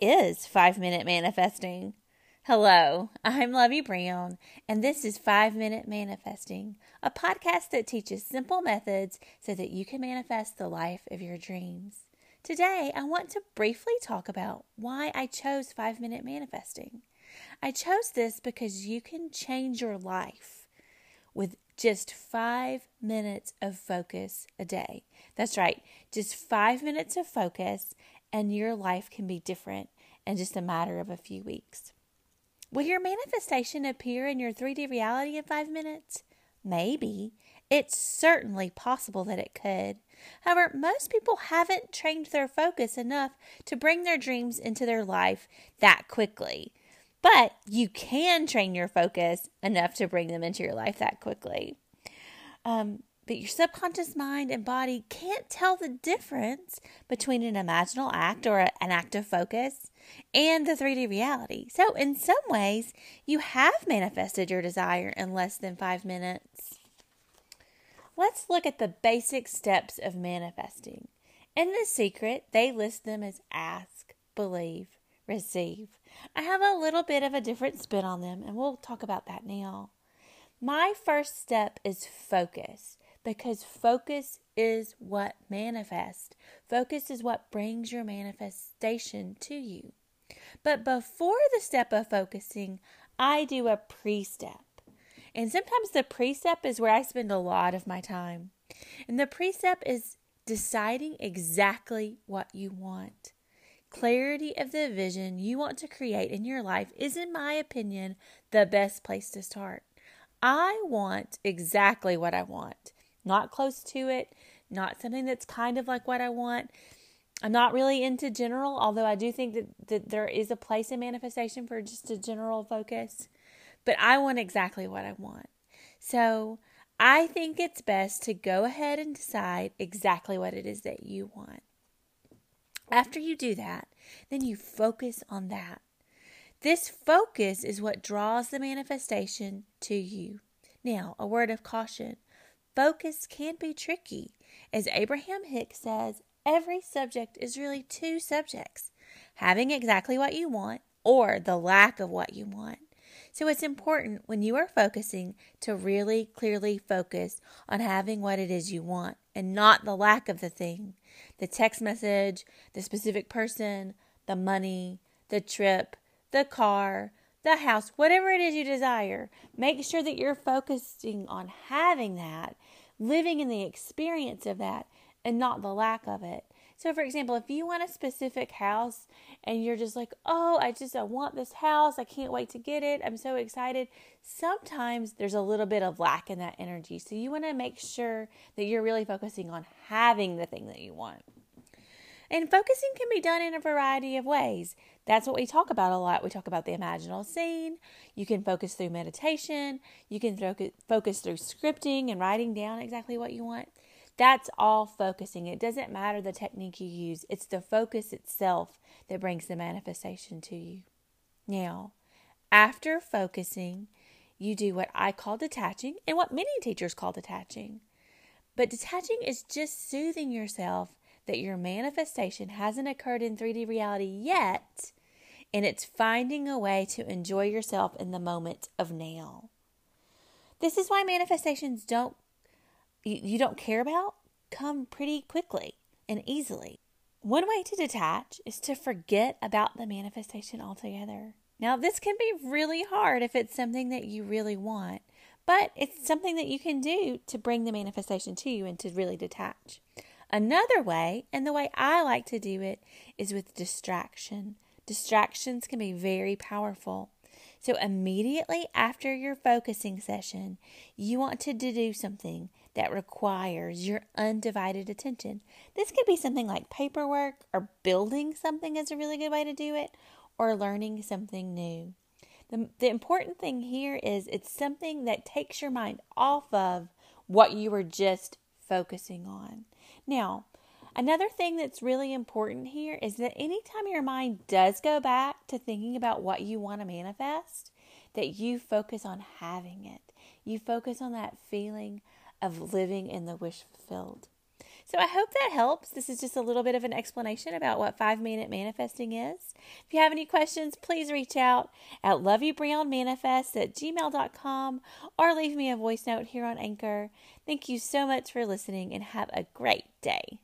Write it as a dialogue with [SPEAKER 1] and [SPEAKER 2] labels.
[SPEAKER 1] is five minute manifesting? Hello, I'm Lovey Brown, and this is Five Minute Manifesting, a podcast that teaches simple methods so that you can manifest the life of your dreams. Today, I want to briefly talk about why I chose five minute manifesting. I chose this because you can change your life with just five minutes of focus a day. That's right, just five minutes of focus, and your life can be different in just a matter of a few weeks. Will your manifestation appear in your 3D reality in five minutes? Maybe. It's certainly possible that it could. However, most people haven't trained their focus enough to bring their dreams into their life that quickly. But you can train your focus enough to bring them into your life that quickly. Um, but your subconscious mind and body can't tell the difference between an imaginal act or an act of focus and the 3D reality. So, in some ways, you have manifested your desire in less than five minutes. Let's look at the basic steps of manifesting. In The Secret, they list them as ask, believe, receive. I have a little bit of a different spin on them, and we'll talk about that now. My first step is focus because focus is what manifests. Focus is what brings your manifestation to you. But before the step of focusing, I do a pre step. And sometimes the pre step is where I spend a lot of my time. And the pre step is deciding exactly what you want. Clarity of the vision you want to create in your life is, in my opinion, the best place to start. I want exactly what I want, not close to it, not something that's kind of like what I want. I'm not really into general, although I do think that, that there is a place in manifestation for just a general focus. But I want exactly what I want. So I think it's best to go ahead and decide exactly what it is that you want. After you do that, then you focus on that. This focus is what draws the manifestation to you. Now, a word of caution focus can be tricky. As Abraham Hicks says, every subject is really two subjects having exactly what you want or the lack of what you want. So it's important when you are focusing to really clearly focus on having what it is you want and not the lack of the thing the text message, the specific person, the money, the trip, the car, the house, whatever it is you desire. Make sure that you're focusing on having that, living in the experience of that, and not the lack of it. So, for example, if you want a specific house and you're just like, oh, I just I want this house, I can't wait to get it, I'm so excited. Sometimes there's a little bit of lack in that energy. So, you want to make sure that you're really focusing on having the thing that you want. And focusing can be done in a variety of ways. That's what we talk about a lot. We talk about the imaginal scene. You can focus through meditation. You can focus through scripting and writing down exactly what you want. That's all focusing. It doesn't matter the technique you use, it's the focus itself that brings the manifestation to you. Now, after focusing, you do what I call detaching and what many teachers call detaching. But detaching is just soothing yourself that your manifestation hasn't occurred in 3D reality yet, and it's finding a way to enjoy yourself in the moment of now. This is why manifestations don't you, you don't care about come pretty quickly and easily. One way to detach is to forget about the manifestation altogether. Now, this can be really hard if it's something that you really want, but it's something that you can do to bring the manifestation to you and to really detach. Another way, and the way I like to do it, is with distraction. Distractions can be very powerful. So, immediately after your focusing session, you want to do something that requires your undivided attention. This could be something like paperwork or building something is a really good way to do it, or learning something new. The, the important thing here is it's something that takes your mind off of what you were just focusing on. Now, another thing that's really important here is that anytime your mind does go back to thinking about what you want to manifest, that you focus on having it. You focus on that feeling of living in the wish fulfilled. So I hope that helps. This is just a little bit of an explanation about what five minute manifesting is. If you have any questions, please reach out at loveybrownmanifest at gmail.com or leave me a voice note here on Anchor. Thank you so much for listening and have a great day.